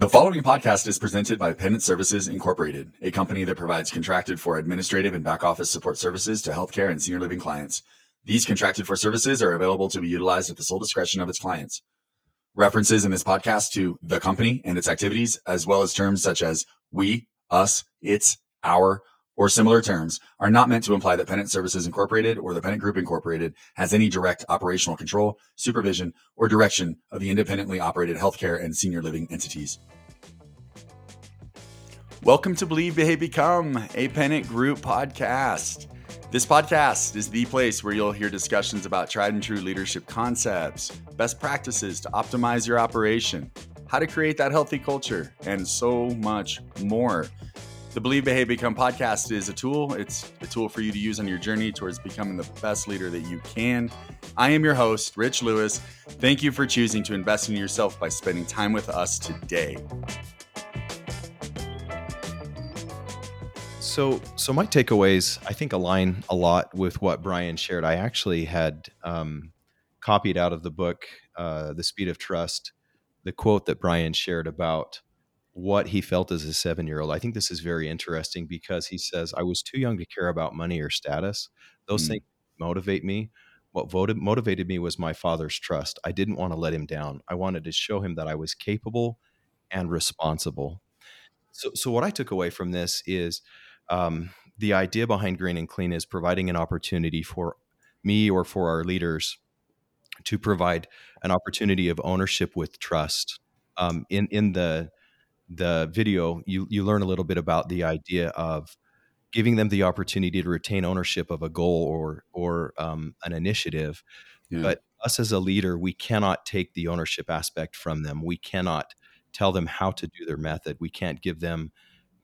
The following podcast is presented by Pennant Services Incorporated, a company that provides contracted for administrative and back office support services to healthcare and senior living clients. These contracted for services are available to be utilized at the sole discretion of its clients. References in this podcast to the company and its activities, as well as terms such as we, us, its, our, or similar terms are not meant to imply that Pennant Services Incorporated or the Pennant Group Incorporated has any direct operational control, supervision, or direction of the independently operated healthcare and senior living entities. Welcome to Believe, Behave, Become, a Pennant Group podcast. This podcast is the place where you'll hear discussions about tried and true leadership concepts, best practices to optimize your operation, how to create that healthy culture, and so much more. The Believe, Behave, Become podcast is a tool. It's a tool for you to use on your journey towards becoming the best leader that you can. I am your host, Rich Lewis. Thank you for choosing to invest in yourself by spending time with us today. So, so my takeaways, I think, align a lot with what Brian shared. I actually had um, copied out of the book, uh, "The Speed of Trust," the quote that Brian shared about what he felt as a seven year old. I think this is very interesting because he says, I was too young to care about money or status. Those mm. things motivate me. What voted, motivated me was my father's trust. I didn't want to let him down. I wanted to show him that I was capable and responsible. So, so what I took away from this is um, the idea behind Green and Clean is providing an opportunity for me or for our leaders to provide an opportunity of ownership with trust. Um, in in the the video, you you learn a little bit about the idea of giving them the opportunity to retain ownership of a goal or or um, an initiative. Yeah. But us as a leader, we cannot take the ownership aspect from them. We cannot tell them how to do their method. We can't give them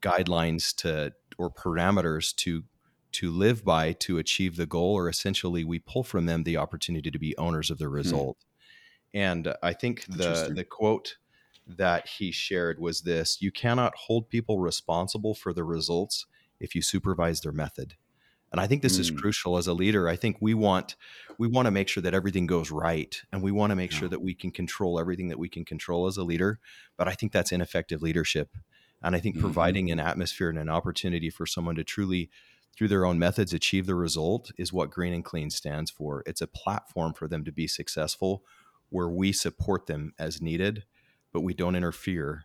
guidelines to or parameters to to live by to achieve the goal or essentially we pull from them the opportunity to be owners of the hmm. result hmm. and i think the the quote that he shared was this you cannot hold people responsible for the results if you supervise their method and i think this mm. is crucial as a leader i think we want we want to make sure that everything goes right and we want to make yeah. sure that we can control everything that we can control as a leader but i think that's ineffective leadership and i think mm-hmm. providing an atmosphere and an opportunity for someone to truly through their own methods achieve the result is what green and clean stands for it's a platform for them to be successful where we support them as needed but we don't interfere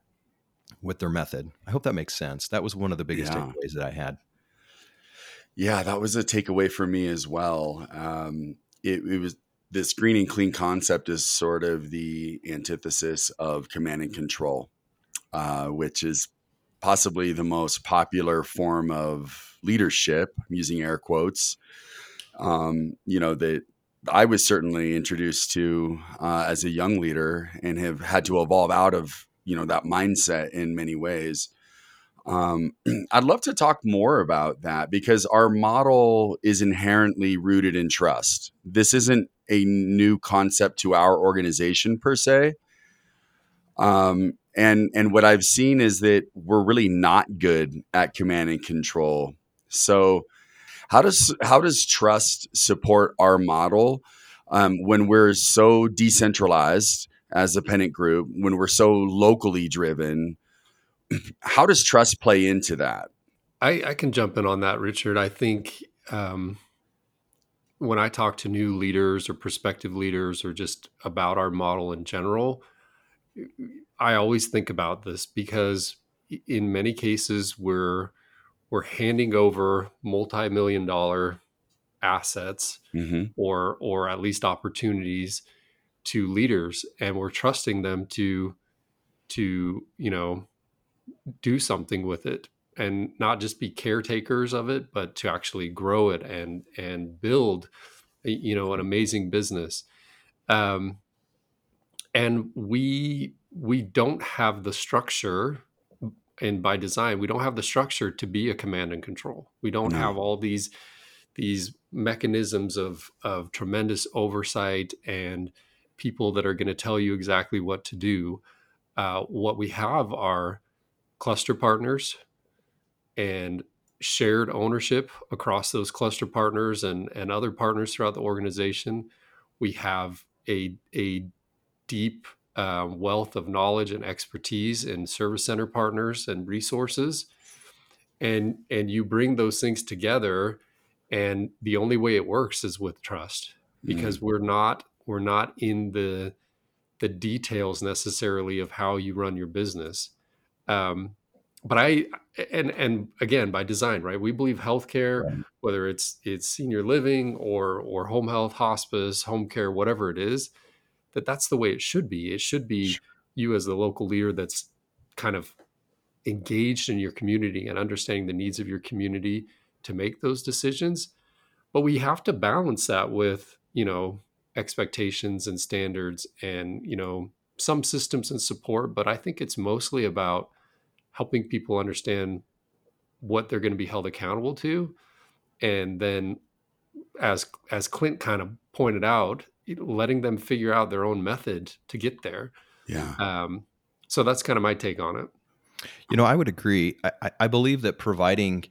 with their method. I hope that makes sense. That was one of the biggest yeah. takeaways that I had. Yeah, that was a takeaway for me as well. Um, it, it was this green and clean concept is sort of the antithesis of command and control, uh, which is possibly the most popular form of leadership, I'm using air quotes. Um, you know, that I was certainly introduced to uh, as a young leader and have had to evolve out of you know that mindset in many ways. Um, I'd love to talk more about that because our model is inherently rooted in trust. This isn't a new concept to our organization per se. Um, and and what I've seen is that we're really not good at command and control. So how does how does trust support our model um, when we're so decentralized as a pennant group, when we're so locally driven? How does trust play into that? I, I can jump in on that, Richard. I think um, when I talk to new leaders or prospective leaders or just about our model in general, I always think about this because in many cases we're we're handing over multi-million dollar assets mm-hmm. or or at least opportunities to leaders and we're trusting them to to you know do something with it and not just be caretakers of it but to actually grow it and and build you know an amazing business um and we we don't have the structure and by design we don't have the structure to be a command and control. We don't no. have all these these mechanisms of of tremendous oversight and people that are going to tell you exactly what to do. Uh, what we have are cluster partners and shared ownership across those cluster partners and and other partners throughout the organization. We have a a deep uh, wealth of knowledge and expertise and service center partners and resources and and you bring those things together and the only way it works is with trust because mm. we're not we're not in the the details necessarily of how you run your business um, but i and and again by design right we believe healthcare right. whether it's it's senior living or or home health hospice home care whatever it is that that's the way it should be. It should be you as the local leader that's kind of engaged in your community and understanding the needs of your community to make those decisions. But we have to balance that with you know expectations and standards and you know some systems and support. But i think it's mostly about helping people understand what they're going to be held accountable to. And then as as clint kind of pointed out letting them figure out their own method to get there. Yeah. Um, so that's kind of my take on it. You know i would agree. I, I believe that providing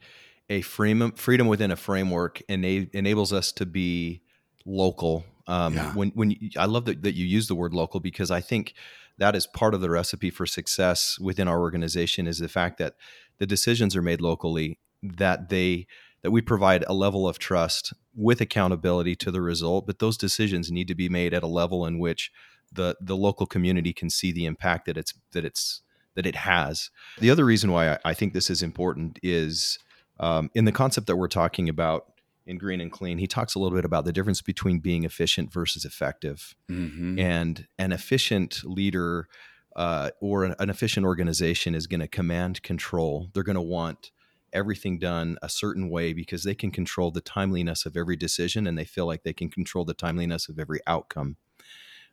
a freedom freedom within a framework ena- enables us to be local. Um, yeah. when when you, i love that, that you use the word local because i think that is part of the recipe for success within our organization is the fact that the decisions are made locally that they that we provide a level of trust with accountability to the result but those decisions need to be made at a level in which the the local community can see the impact that it's that it's that it has. The other reason why I, I think this is important is um, in the concept that we're talking about in green and clean he talks a little bit about the difference between being efficient versus effective. Mm-hmm. and an efficient leader uh, or an, an efficient organization is going to command control. They're going to want everything done a certain way because they can control the timeliness of every decision and they feel like they can control the timeliness of every outcome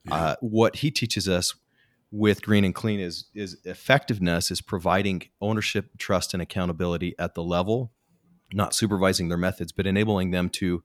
yeah. uh, what he teaches us with green and clean is is effectiveness is providing ownership trust and accountability at the level not supervising their methods, but enabling them to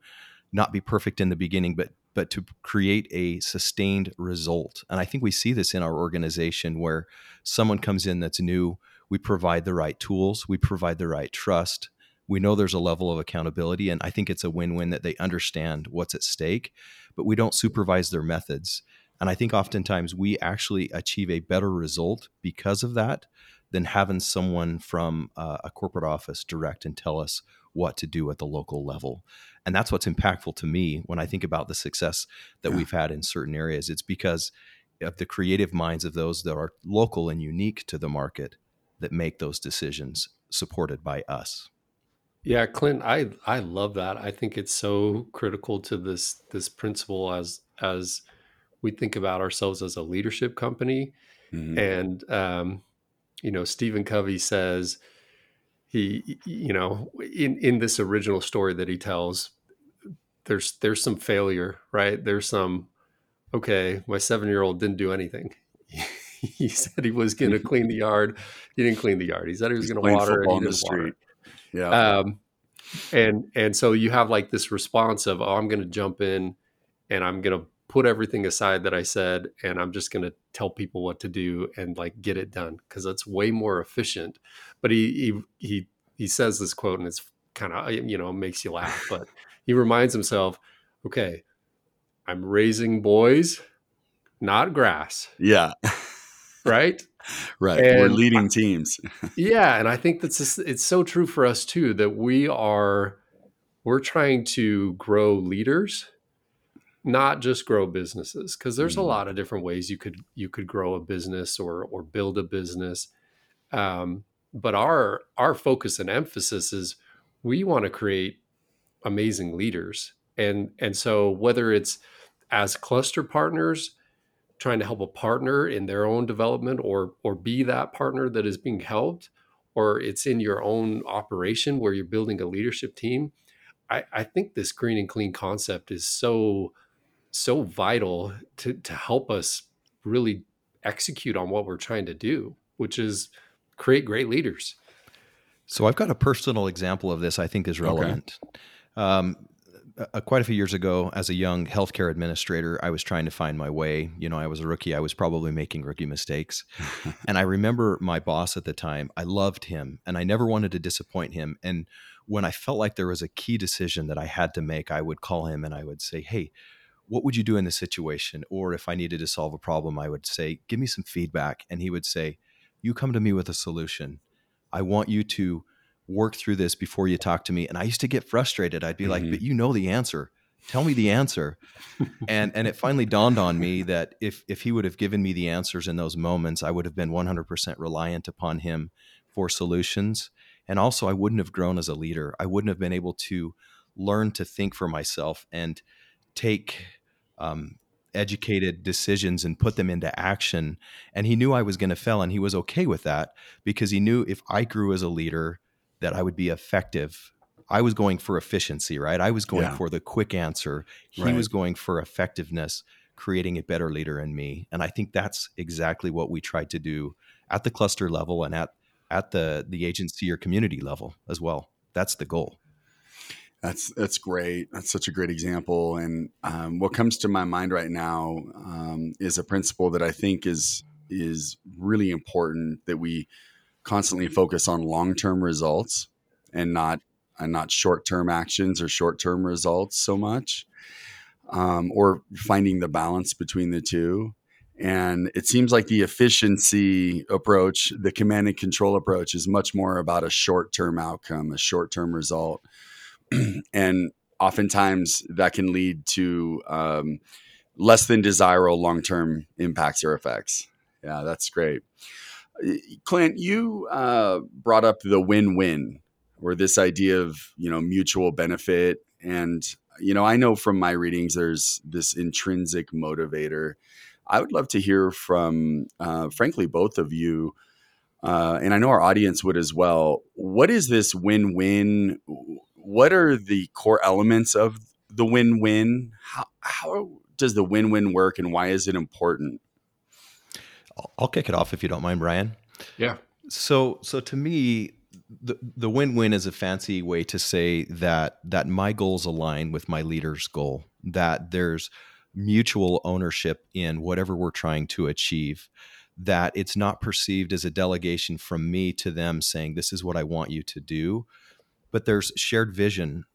not be perfect in the beginning, but but to create a sustained result. And I think we see this in our organization where someone comes in that's new, we provide the right tools, we provide the right trust. We know there's a level of accountability, and I think it's a win win that they understand what's at stake, but we don't supervise their methods. And I think oftentimes we actually achieve a better result because of that than having someone from uh, a corporate office direct and tell us what to do at the local level. And that's what's impactful to me when I think about the success that yeah. we've had in certain areas. It's because of the creative minds of those that are local and unique to the market that make those decisions supported by us. Yeah, Clint, I I love that. I think it's so critical to this this principle as as we think about ourselves as a leadership company. Mm-hmm. And um, you know, Stephen Covey says he, you know, in in this original story that he tells, there's there's some failure, right? There's some, okay, my seven year old didn't do anything. he said he was going to clean the yard. He didn't clean the yard. He said he was going to water it. He didn't water Yeah. Um, and and so you have like this response of, oh, I'm going to jump in, and I'm going to put everything aside that I said and I'm just going to tell people what to do and like get it done because that's way more efficient. But he he he he says this quote and it's kind of you know makes you laugh, but he reminds himself, okay, I'm raising boys, not grass. Yeah. Right? right. And We're leading teams. yeah, and I think that's just, it's so true for us too that we are we're trying to grow leaders not just grow businesses because there's a lot of different ways you could you could grow a business or or build a business um, but our our focus and emphasis is we want to create amazing leaders and and so whether it's as cluster partners trying to help a partner in their own development or or be that partner that is being helped or it's in your own operation where you're building a leadership team I, I think this green and clean concept is so so vital to to help us really execute on what we're trying to do, which is create great leaders. So I've got a personal example of this I think is relevant. Okay. Um, uh, quite a few years ago, as a young healthcare administrator, I was trying to find my way. You know, I was a rookie. I was probably making rookie mistakes. and I remember my boss at the time, I loved him and I never wanted to disappoint him. And when I felt like there was a key decision that I had to make, I would call him and I would say, Hey, what would you do in this situation? Or if I needed to solve a problem, I would say, give me some feedback. And he would say, you come to me with a solution. I want you to work through this before you talk to me. And I used to get frustrated. I'd be mm-hmm. like, but you know the answer. Tell me the answer. and and it finally dawned on me that if if he would have given me the answers in those moments, I would have been 100% reliant upon him for solutions. And also I wouldn't have grown as a leader. I wouldn't have been able to learn to think for myself and take um, educated decisions and put them into action. And he knew I was going to fail, and he was okay with that because he knew if I grew as a leader, that I would be effective. I was going for efficiency, right? I was going yeah. for the quick answer. He right. was going for effectiveness, creating a better leader in me. And I think that's exactly what we tried to do at the cluster level and at at the the agency or community level as well. That's the goal. That's that's great. That's such a great example. And um, what comes to my mind right now um, is a principle that I think is is really important that we constantly focus on long term results and not and not short term actions or short term results so much, um, or finding the balance between the two. And it seems like the efficiency approach, the command and control approach, is much more about a short term outcome, a short term result and oftentimes that can lead to um, less than desirable long term impacts or effects. Yeah, that's great. Clint, you uh, brought up the win win or this idea of you know mutual benefit and you know i know from my readings there's this intrinsic motivator i would love to hear from uh, frankly both of you uh, and i know our audience would as well what is this win-win what are the core elements of the win-win? How, how does the win-win work, and why is it important? I'll kick it off if you don't mind, Brian. Yeah. So, so to me, the the win-win is a fancy way to say that that my goals align with my leader's goal. That there's mutual ownership in whatever we're trying to achieve. That it's not perceived as a delegation from me to them saying, "This is what I want you to do," but there's shared vision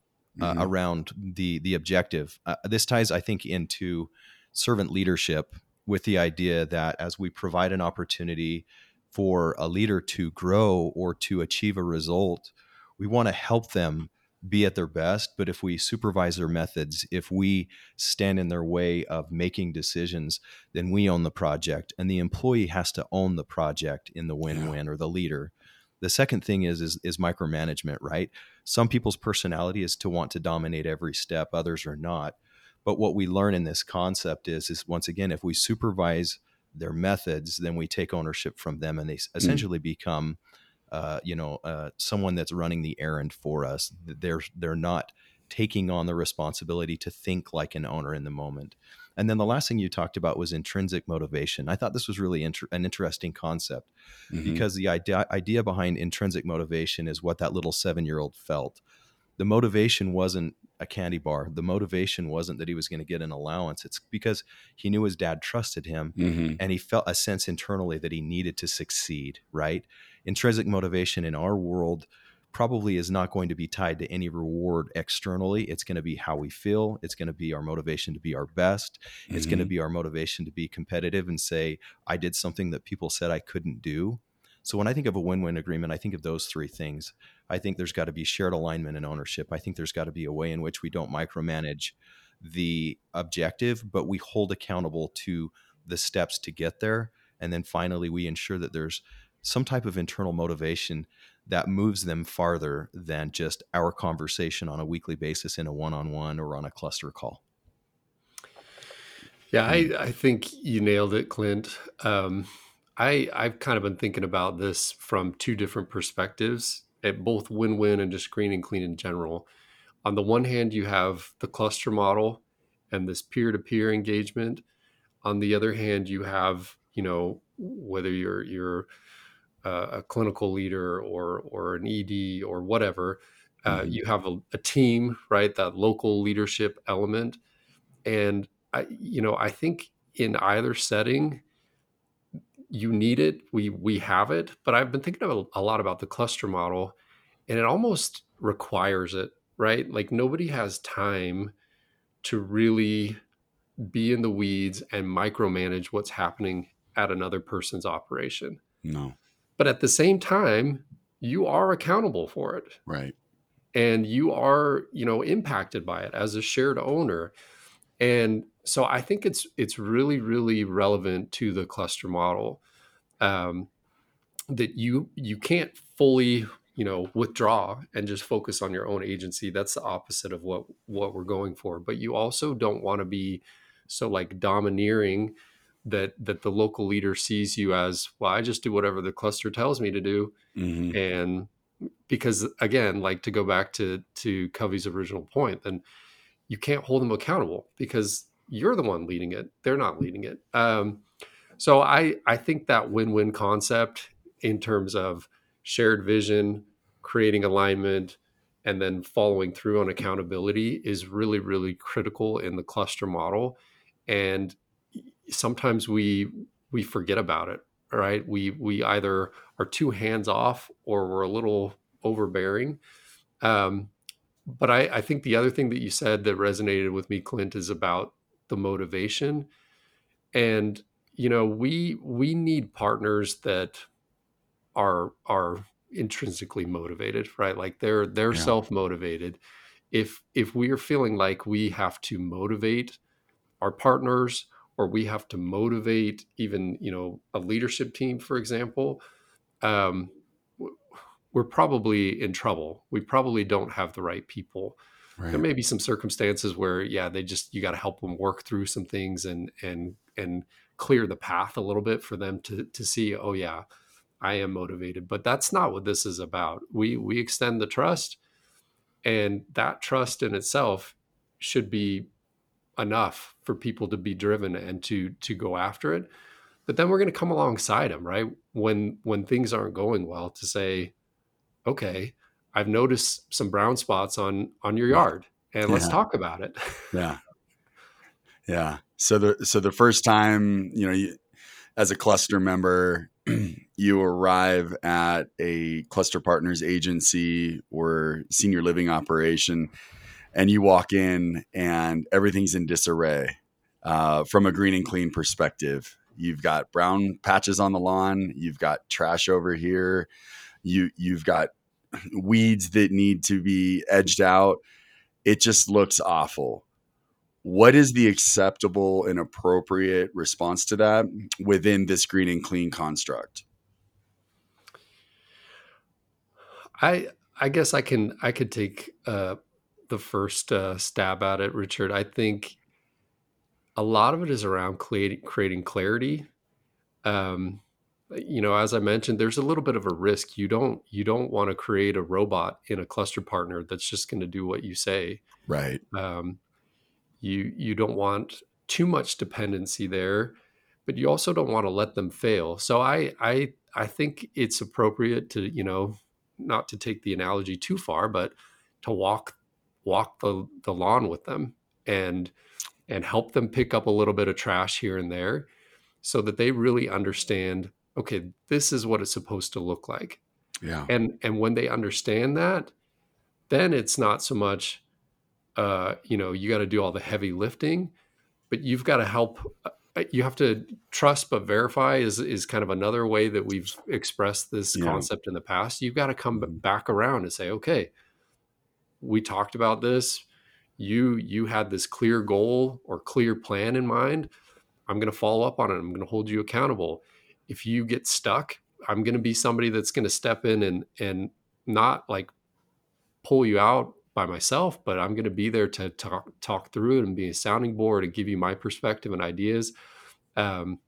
uh, mm-hmm. around the the objective. Uh, this ties, I think, into servant leadership with the idea that as we provide an opportunity for a leader to grow or to achieve a result, we want to help them be at their best. But if we supervise their methods, if we stand in their way of making decisions, then we own the project, and the employee has to own the project in the win-win yeah. or the leader. The second thing is, is is micromanagement, right? Some people's personality is to want to dominate every step, others are not. But what we learn in this concept is is once again, if we supervise their methods, then we take ownership from them, and they mm. essentially mm. become, uh, you know, uh, someone that's running the errand for us. They're they're not taking on the responsibility to think like an owner in the moment. And then the last thing you talked about was intrinsic motivation. I thought this was really inter- an interesting concept mm-hmm. because the idea, idea behind intrinsic motivation is what that little seven year old felt. The motivation wasn't a candy bar. The motivation wasn't that he was going to get an allowance. It's because he knew his dad trusted him mm-hmm. and he felt a sense internally that he needed to succeed, right? Intrinsic motivation in our world probably is not going to be tied to any reward externally. It's going to be how we feel. It's going to be our motivation to be our best. Mm-hmm. It's going to be our motivation to be competitive and say, I did something that people said I couldn't do. So when I think of a win win agreement, I think of those three things. I think there's got to be shared alignment and ownership. I think there's got to be a way in which we don't micromanage the objective, but we hold accountable to the steps to get there. And then finally, we ensure that there's some type of internal motivation that moves them farther than just our conversation on a weekly basis in a one-on-one or on a cluster call yeah i, I think you nailed it clint um, I, i've kind of been thinking about this from two different perspectives at both win-win and just green and clean in general on the one hand you have the cluster model and this peer-to-peer engagement on the other hand you have you know whether you're you're a clinical leader or or an ED or whatever. Uh, mm-hmm. You have a, a, team, right? That local leadership element, and I, you know, I think in either setting, you need it. We we have it, but I've been thinking a, a lot about the cluster model, and it almost requires it, right? Like nobody has time to really be in the weeds and micromanage what's happening at another person's operation. No. But at the same time, you are accountable for it. Right. And you are, you know, impacted by it as a shared owner. And so I think it's it's really, really relevant to the cluster model. Um, that you you can't fully you know withdraw and just focus on your own agency that's the opposite of what what we're going for but you also don't want to be so like domineering that that the local leader sees you as well i just do whatever the cluster tells me to do Mhm. and because again like to go back to to covey's original point then you can't hold them accountable because you're the one leading it. They're not leading it. Um, so i i think that win-win concept in terms of shared vision creating alignment and then following through on accountability is really really critical in the cluster model. And sometimes we we forget about it right? We we either are too hands off or we're a little overbearing. Um, but I, I think the other thing that you said that resonated with me clint is about the motivation. And you know we we need partners that are are intrinsically motivated right? Like they're they're Yeah. self-motivated. If if we are feeling like we have to motivate our partners or we have to motivate even you know a leadership team for example um, we're probably in trouble. We probably don't have the right people. There may be some circumstances where yeah they just you got to help them work through some things and and and clear the path a little bit for them to to see oh yeah i am motivated. But that's not what this is about. We we extend the trust and that trust in itself should be enough for people to be driven and to to go after it. But then we're going to come alongside them right? When when things aren't going well to say okay i've noticed some brown spots on on your yard and let's talk about it Yeah. Yeah. So the so the first time, you know, you, as a cluster member, you arrive at a cluster partners agency or senior living operation and you walk in and everything's in disarray uh, from a green and clean perspective. You've got brown patches on the lawn. You've got trash over here. You you've got weeds that need to be edged out. It just looks awful. What is the acceptable and appropriate response to that within this green and clean construct? i i guess i can i could take uh the first uh, stab at it richard i think a lot of it is around creating creating clarity um you know as i mentioned there's a little bit of a risk. You don't you don't want to create a robot in a cluster partner that's just going to do what you say. Right. um, you you don't want too much dependency there but you also don't want to let them fail. So i i i think it's appropriate to you know not to take the analogy too far but to walk walk the, the lawn with them and and help them pick up a little bit of trash here and there so that they really understand okay this is what it's supposed to look like Yeah. and and when they understand that then it's not so much uh you know you got to do all the heavy lifting but you've got to help uh, you have to trust but verify is is kind of another way that we've expressed this Yeah. concept in the past you've got to come Mhm. back around and say okay we talked about this you you had this clear goal or clear plan in mind i'm going to follow up on it i'm going to hold you accountable if you get stuck i'm going to be somebody that's going to step in and and not like pull you out by myself but i'm going to be there to talk talk through it and be a sounding board and give you my perspective and ideas um,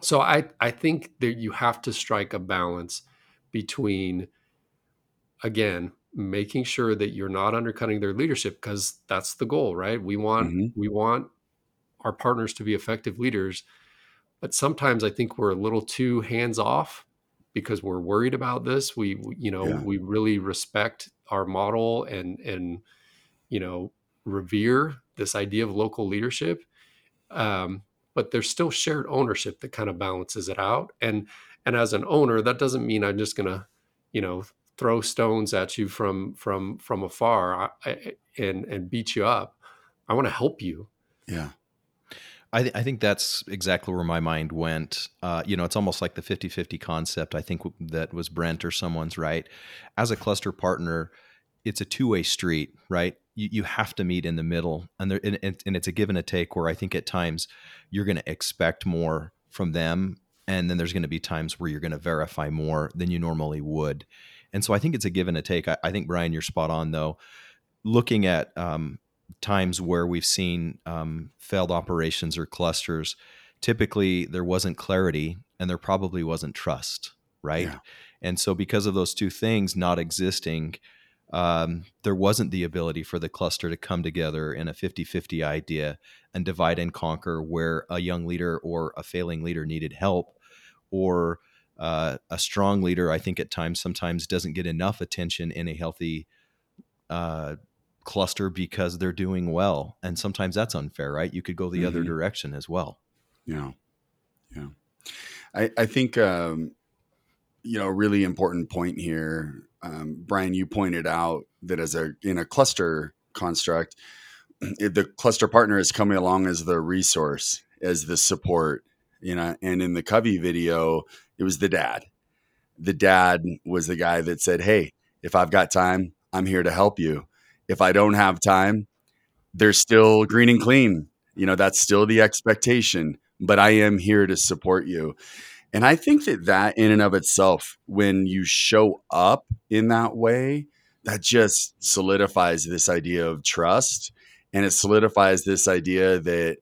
so i i think that you have to strike a balance between again making sure that you're not undercutting their leadership because that's the goal right we want Mhm. we want our partners to be effective leaders but sometimes i think we're a little too hands off because we're worried about this. We you know Yeah. we really respect our model and and you know revere this idea of local leadership um, but there's still shared ownership that kind of balances it out. And and as an owner that doesn't mean i'm just gonna you know throw stones at you from from from afar. I, I, and and beat you up. I want to help you. Yeah. I, th- I, think that's exactly where my mind went. Uh, you know, it's almost like the 50 50 concept. I think that was Brent or someone's right. As a cluster partner, it's a two way street, right? You, you have to meet in the middle, and, there, and, and it's a give and a take where I think at times you're going to expect more from them, and then there's going to be times where you're going to verify more than you normally would. And so I think it's a give and a take. I, I think, Brian, you're spot on, though. Looking at um, times where we've seen um, failed operations or clusters, typically there wasn't clarity and there probably wasn't trust, right? Yeah. And so, because of those two things not existing, um, there wasn't the ability for the cluster to come together in a 50 50 idea and divide and conquer where a young leader or a failing leader needed help or uh, a strong leader, I think at times sometimes doesn't get enough attention in a healthy uh, cluster because they're doing well. And sometimes that's unfair, right? You could go the mm-hmm. other direction as well. Yeah. Yeah. I, I think, um, you know, really important point here, um, Brian, you pointed out that as a, in a cluster construct, the cluster partner is coming along as the resource, as the support, you know, and in the Covey video, it was the dad. The dad was the guy that said, Hey, if I've got time, I'm here to help you if I don't have time, they're still green and clean. You know, that's still the expectation, but I am here to support you. And I think that that in and of itself, when you show up in that way, that just solidifies this idea of trust. And it solidifies this idea that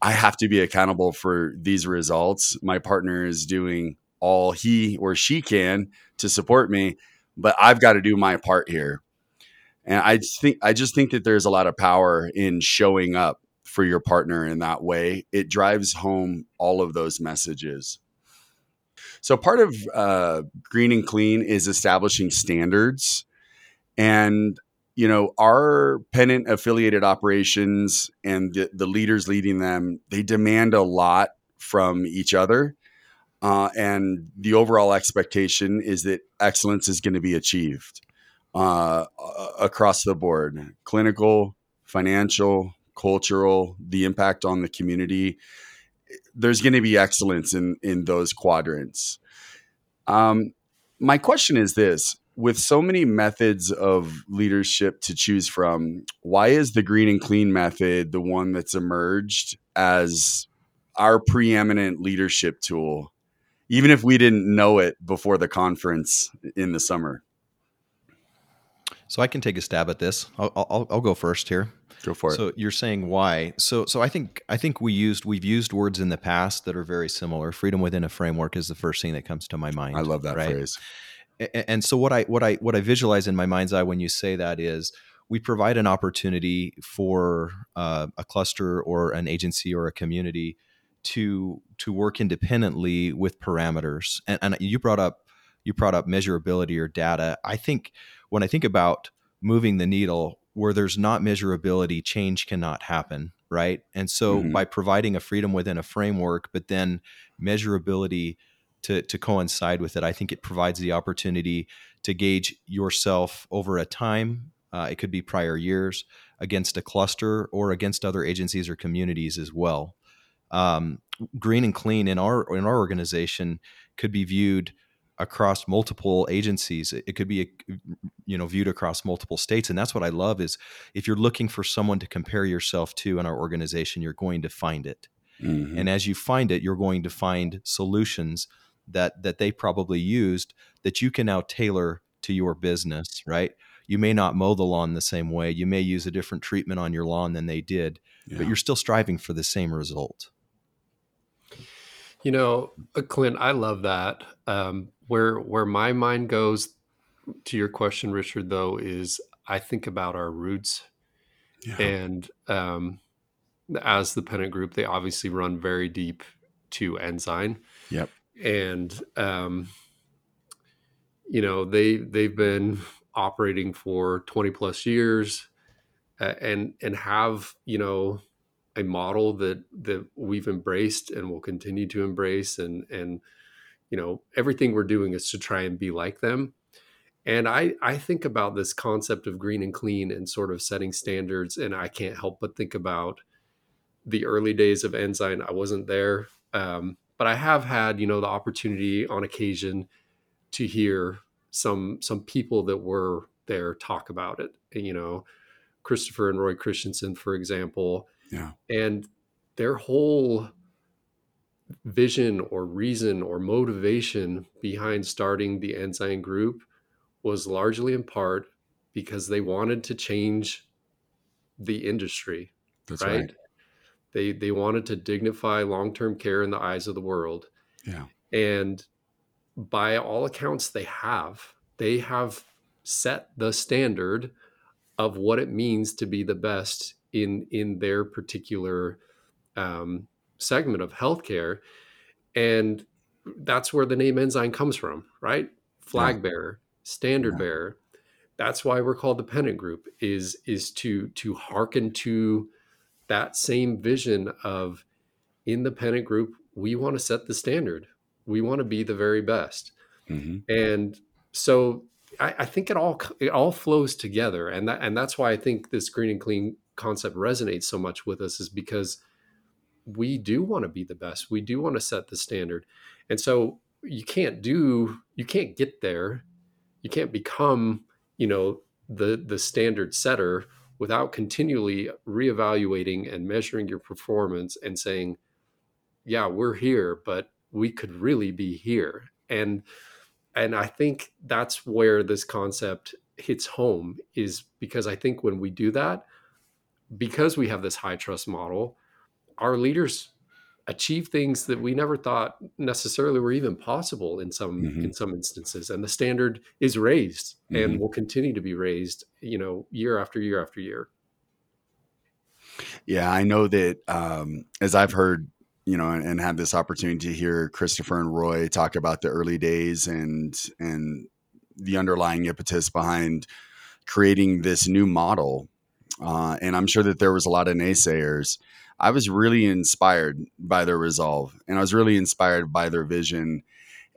I have to be accountable for these results. My partner is doing all he or she can to support me, but I've got to do my part here. And I think I just think that there's a lot of power in showing up for your partner in that way. It drives home all of those messages. So part of uh, green and clean is establishing standards, and you know our pennant affiliated operations and the, the leaders leading them they demand a lot from each other. Uh, and the overall expectation is that excellence is going to be achieved uh, across the board clinical, financial, cultural, the impact on the community. There's going to be excellence in, in those quadrants. Um, my question is this with so many methods of leadership to choose from, why is the green and clean method the one that's emerged as our preeminent leadership tool, even if we didn't know it before the conference in the summer? So I can take a stab at this. I'll, I'll, I'll go first here. Go for it. So you're saying why? So so I think I think we used we've used words in the past that are very similar. Freedom within a framework is the first thing that comes to my mind. I love that right? phrase. And so what I what I what I visualize in my mind's eye when you say that is we provide an opportunity for uh, a cluster or an agency or a community to to work independently with parameters. And, and you brought up you brought up measurability or data. I think when I think about moving the needle where there's not measurability, change cannot happen, right? And so mm-hmm. by providing a freedom within a framework, but then measurability to, to coincide with it, I think it provides the opportunity to gauge yourself over a time. Uh, it could be prior years against a cluster or against other agencies or communities as well. Um, green and clean in our in our organization could be viewed across multiple agencies it could be you know viewed across multiple states and that's what i love is if you're looking for someone to compare yourself to in our organization you're going to find it mm-hmm. and as you find it you're going to find solutions that that they probably used that you can now tailor to your business right you may not mow the lawn the same way you may use a different treatment on your lawn than they did yeah. but you're still striving for the same result you know, uh, Clint, I love that. Um, where where my mind goes to your question, Richard, though, is I think about our roots, yeah. and um, as the pennant group, they obviously run very deep to Ensign. Yep. And um, you know they they've been operating for 20 plus years uh, and and have you know a model that that we've embraced and will continue to embrace and and you know everything we're doing is to try and be like them and i i think about this concept of green and clean and sort of setting standards and i can't help but think about the early days of Ensign. I wasn't there, um, but I have had you know the opportunity on occasion to hear some some people that were there talk about it. You know, Christopher and Roy Christensen, for example. Yeah. And their whole vision or reason or motivation behind starting the Ensign group was largely in part because they wanted to change the industry. That's right. right. They they wanted to dignify long-term care in the eyes of the world. Yeah. And by all accounts they have. They have set the standard of what it means to be the best in in their particular um, segment of healthcare, and that's where the name Ensign comes from, right? Flag bearer, standard yeah. bearer. That's why we're called the Pennant Group. Is is to to hearken to that same vision of in the Pennant Group, we want to set the standard. We want to be the very best, mm-hmm. and so I, I, think it all it all flows together, and that and that's why I think this green and clean concept resonates so much with us is because we do want to be the best. We do want to set the standard, and so you can't do you can't get there. You can't become you know the the standard setter without continually reevaluating and measuring your performance and saying, yeah, we're here, but we could really be here. And and I think that's where this concept hits home is because I think when we do that, because we have this high trust model, our leaders achieve things that we never thought necessarily were even possible in some mm-hmm. in some instances and the standard is raised mm-hmm. and will continue to be raised you know year after year after year yeah i know that um, as i've heard you know, and, and had this opportunity to hear Christopher and Roy talk about the early days and and the underlying impetus behind creating this new model. Uh, and I'm sure that there was a lot of naysayers. I was really inspired by their resolve, and I was really inspired by their vision.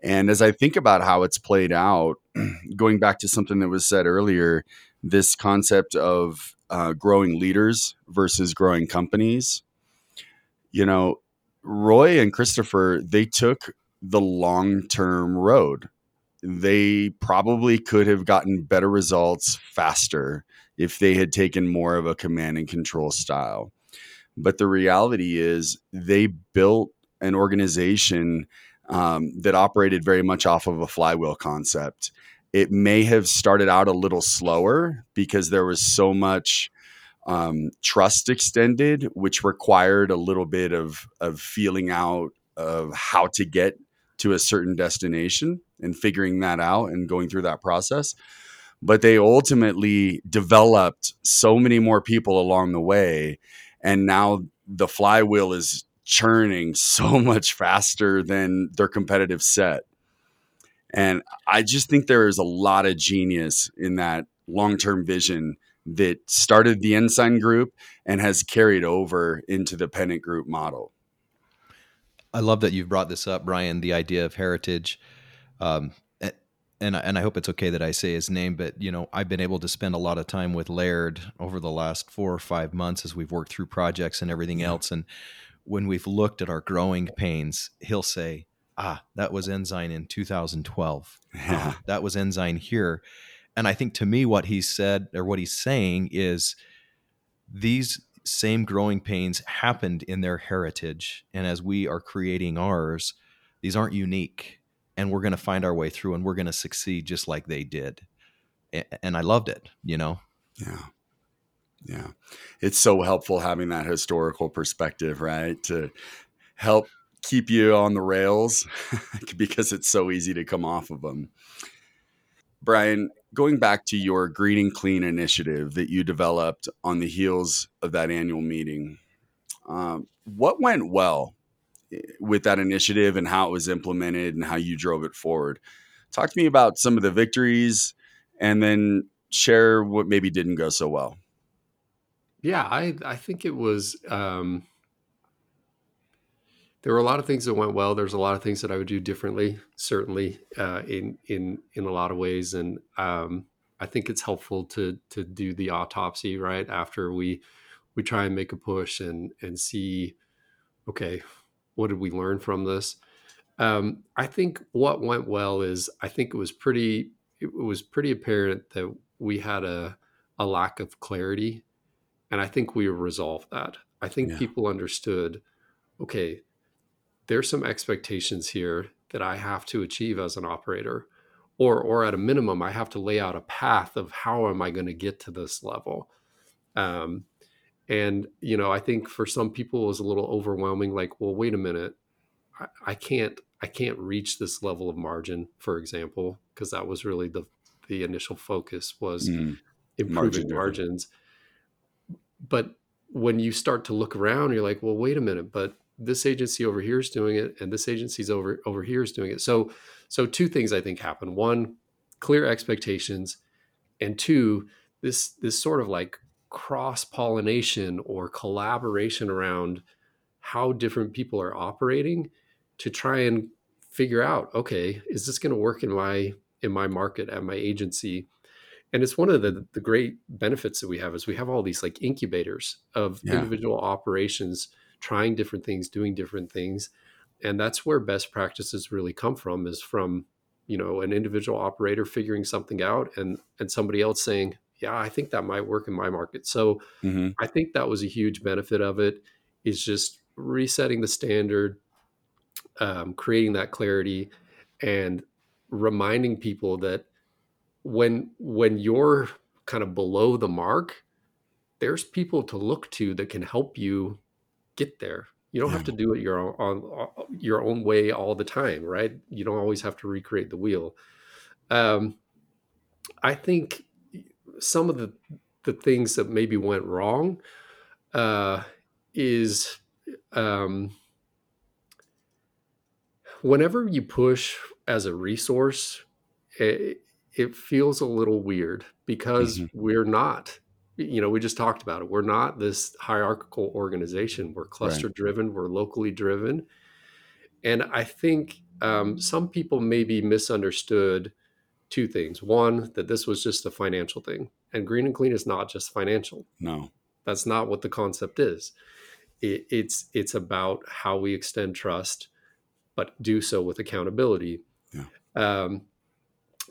And as I think about how it's played out, going back to something that was said earlier, this concept of uh, growing leaders versus growing companies, you know, Roy and Christopher, they took the long term road. They probably could have gotten better results faster if they had taken more of a command and control style. But the reality is, they built an organization um, that operated very much off of a flywheel concept. It may have started out a little slower because there was so much um, trust extended, which required a little bit of of feeling out of how to get to a certain destination and figuring that out and going through that process. But they ultimately developed so many more people along the way, and now the flywheel is churning so much faster than their competitive set. And I just think there is a lot of genius in that long term vision that started the Ensign Group and has carried over into the Pennant Group model. I love that you've brought this up, Brian. The idea of heritage, um, and and I hope it's okay that I say his name, but you know I've been able to spend a lot of time with Laird over the last four or five months as we've worked through projects and everything else. And when we've looked at our growing pains, he'll say, "Ah, that was Ensign in 2012. Yeah. Ah, that was Ensign here." And I think to me, what he said or what he's saying is these same growing pains happened in their heritage. And as we are creating ours, these aren't unique. And we're going to find our way through and we're going to succeed just like they did. And I loved it, you know? Yeah. Yeah. It's so helpful having that historical perspective, right? To help keep you on the rails because it's so easy to come off of them. Brian, going back to your green and clean initiative that you developed on the heels of that annual meeting, um, what went well with that initiative and how it was implemented and how you drove it forward? Talk to me about some of the victories and then share what maybe didn't go so well. Yeah, I I think it was um, there were a lot of things that went well. There's a lot of things that I would do differently, certainly uh, in in in a lot of ways. And um, I think it's helpful to to do the autopsy right after we we try and make a push and and see okay what did we learn from this? Um, i think what went well is i think it was pretty it was pretty apparent that we had a a lack of clarity and i think we resolved that. I think Yeah. people understood okay there's some expectations here that i have to achieve as an operator or or at a minimum i have to lay out a path of how am i going to get to this level. Um, and you know i think for some people it was a little overwhelming like well wait a minute. I, I can't i can't reach this level of margin for example because that was really the the initial focus was Mm, improving Margin-driven. margins. But when you start to look around you're like well wait a minute but this agency over here is doing it and this agency's over over here is doing it. So so two things i think happen. One clear expectations and two this this sort of like cross pollination or collaboration around how different people are operating to try and figure out okay is this going to work in my in my market at my agency and it's one of the the great benefits that we have is we have all these like incubators of Yeah. individual operations trying different things doing different things and that's where best practices really come from is from you know an individual operator figuring something out and and somebody else saying yeah i think that might work in my market so mhm. I think that was a huge benefit of it is just resetting the standard, um, creating that clarity, and reminding people that when when you're kind of below the mark, there's people to look to that can help you get there. You don't have to do it your own, on, on your own way all the time, right? You don't always have to recreate the wheel. Um, I think some of the the things that maybe went wrong uh, is um, whenever you push as a resource, it, it feels a little weird because Mhm. we're not. You know, we just talked about it. We're not this hierarchical organization. We're cluster driven. We're locally driven, and I think um, some people maybe misunderstood two things. One, that this was just a financial thing, and green and clean is not just financial. No. That's not what the concept is. It, it's it's about how we extend trust, but do so with accountability. Yeah. Um,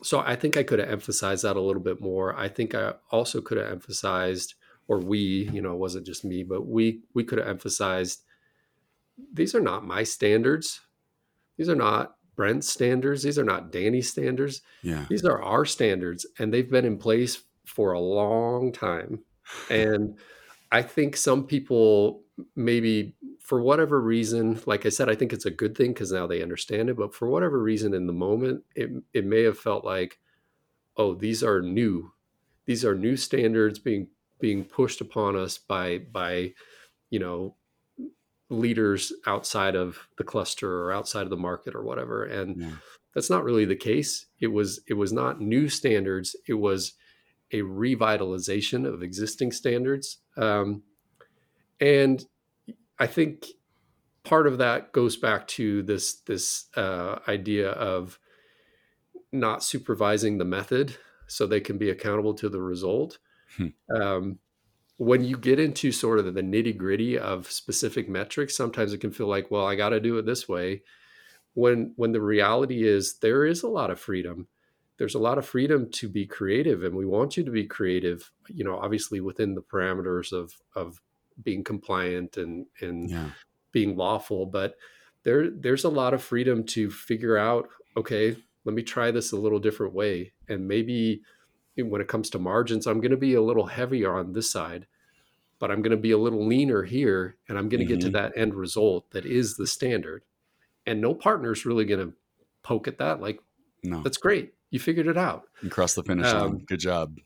so I think I could have emphasized that a little bit more. I think I also could have emphasized, or we, you know, it wasn't just me, but we we could have emphasized. These are not my standards. These are not Brent's standards. These are not Danny's standards. Yeah. These are our standards, and they've been in place for a long time. And I think some people maybe for whatever reason, like I said, I think it's a good thing because now they understand it. But for whatever reason, in the moment, it it may have felt like, oh, these are new, these are new standards being being pushed upon us by by, you know, leaders outside of the cluster or outside of the market or whatever. And Yeah. that's not really the case. It was it was not new standards. It was a revitalization of existing standards. Um, and I think part of that goes back to this this uh, idea of not supervising the method so they can be accountable to the result. Hmm. Um, when you get into sort of the nitty gritty of specific metrics, sometimes it can feel like, well, I got to do it this way. When when the reality is there is a lot of freedom. There's a lot of freedom to be creative, and we want you to be creative. You know, obviously within the parameters of of being compliant and and Yeah. being lawful but there there's a lot of freedom to figure out okay let me try this a little different way and maybe when it comes to margins i'm going to be a little heavier on this side but i'm going to be a little leaner here and i'm going to get to that end result that is the standard and no partner is really going to poke at that like No. that's great you figured it out You crossed the finish Um, line. Good job.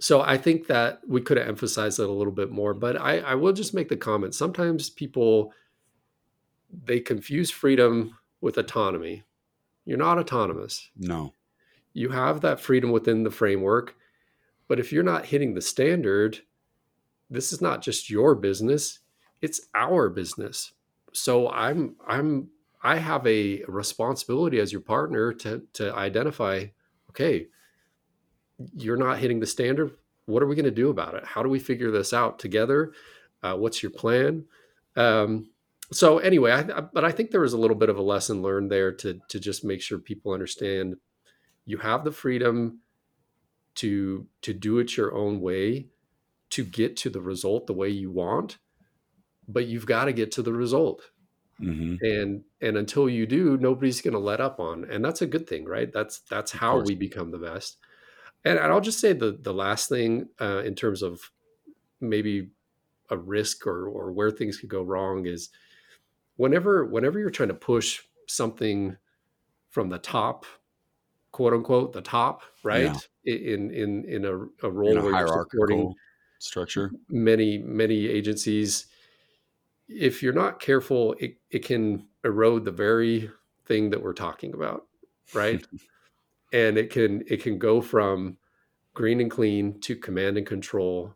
so I think that we could have emphasized that a little bit more. But I, I will just make the comment. Sometimes people they confuse freedom with autonomy. You're not autonomous. No. You have that freedom within the framework, but if you're not hitting the standard, this is not just your business, it's our business. So I'm I'm I have a responsibility as your partner to to identify, okay, you're not hitting the standard. What are we going to do about it? How do we figure this out together? Uh, what's your plan? Um, so anyway, I, I, but I think there was a little bit of a lesson learned there to to just make sure people understand you have the freedom to to do it your own way to get to the result the way you want but you've got to get to the result. Mm-hmm. and and until you do nobody's going to let up on and that's a good thing right? That's that's how we become the best. And, and i'll just say the the last thing uh, in terms of maybe a risk or or where things could go wrong is whenever whenever you're trying to push something from the top quote unquote the top right? Yeah. In in in a, a role in a where you're supporting structure. many many agencies. If you're not careful it, it can erode the very thing that we're talking about right? And it can it can go from green and clean to command and control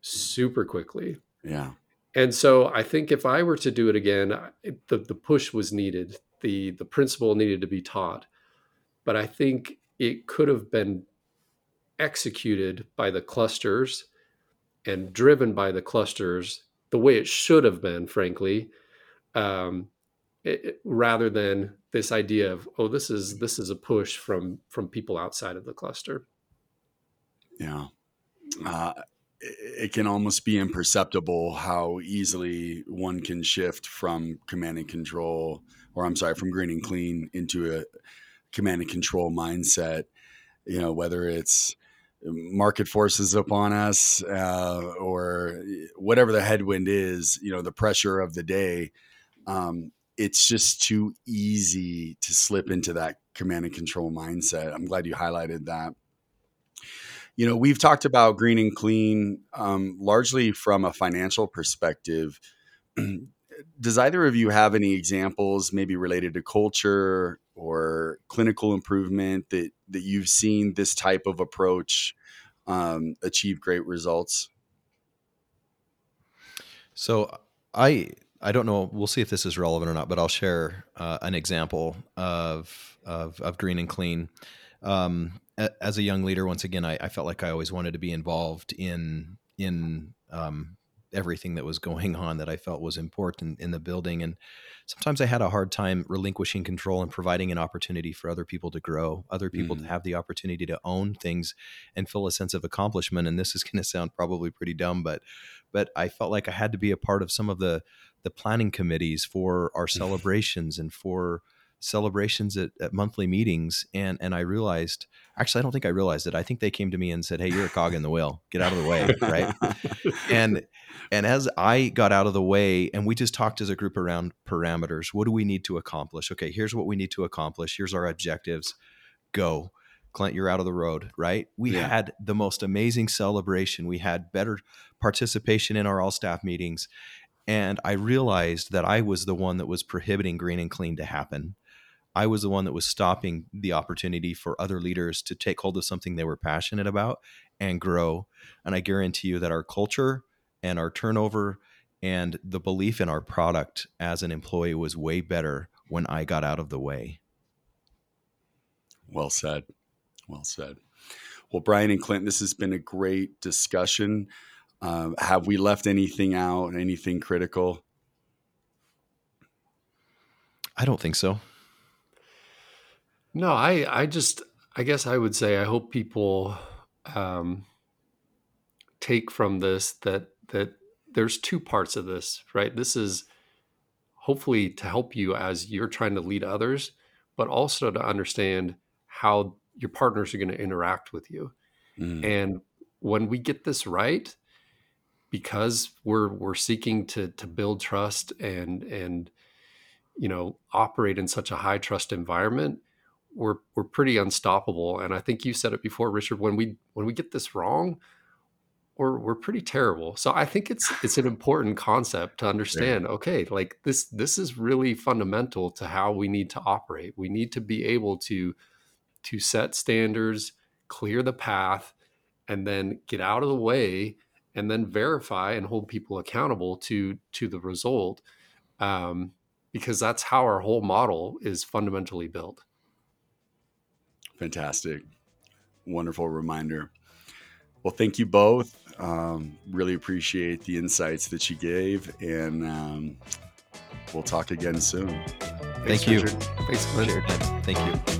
super quickly. Yeah. And so i think if i were to do it again it, the, the push was needed. The the principle needed to be taught. But i think it could have been executed by the clusters and driven by the clusters the way it should have been, frankly, um, it, rather than this idea of oh this is this is a push from from people outside of the cluster. Yeah. Uh, it can almost be imperceptible how easily one can shift from command and control, or I'm sorry, from green and clean into a command and control mindset. You know, whether it's market forces upon us uh, or whatever the headwind is you know the pressure of the day um, it's just too easy to slip into that command and control mindset. I'm glad you highlighted that. You know we've talked about green and clean um, largely from a financial perspective. Does either of you have any examples maybe related to culture or clinical improvement that that you've seen this type of approach um, achieve great results? So I I don't know. We'll see if this is relevant or not, but I'll share uh, an example of, of, of green and clean. Um, as a young leader, once again, I, I, felt like I always wanted to be involved in in um, everything that was going on that I felt was important in the building. And sometimes I had a hard time relinquishing control and providing an opportunity for other people to grow, other people mm. to have the opportunity to own things and feel a sense of accomplishment. And this is going to sound probably pretty dumb, but but I felt like I had to be a part of some of the the planning committees for our celebrations and for celebrations at, at, monthly meetings and and I realized actually I don't think I realized it I think they came to me and said hey you're a cog in the wheel get out of the way right? And and as I got out of the way and we just talked as a group around parameters what do we need to accomplish? Okay here's what we need to accomplish here's our objectives go. Clint you're out of the road right? We yeah. had the most amazing celebration we had better participation in our all staff meetings and I realized that I was the one that was prohibiting green and clean to happen I was the one that was stopping the opportunity for other leaders to take hold of something they were passionate about and grow. And I guarantee you that our culture and our turnover and the belief in our product as an employee was way better when I got out of the way. Well said. Well said. Well, Brian and Clint, this has been a great discussion. Uh, have we left anything out, anything critical? I don't think so. No, I I just I guess I would say I hope people um, take from this that that there's two parts of this, right? This is hopefully to help you as you're trying to lead others, but also to understand how your partners are going to interact with you. Mm. And when we get this right, because we're we're seeking to to build trust and and you know operate in such a high trust environment, we're we're pretty unstoppable. And I think you said it before, Richard. When we when we get this wrong, we're we're pretty terrible. So I think it's it's an important concept to understand. Okay, like this this is really fundamental to how we need to operate. We need to be able to to set standards, clear the path, and then get out of the way, and then verify and hold people accountable to to the result. Um, because that's how our whole model is fundamentally built. Fantastic. Wonderful reminder. Well, thank you both. Um, really appreciate the insights that you gave, and um, we'll talk again soon. Thank you. Richard. Thanks, Glenn. Thank you.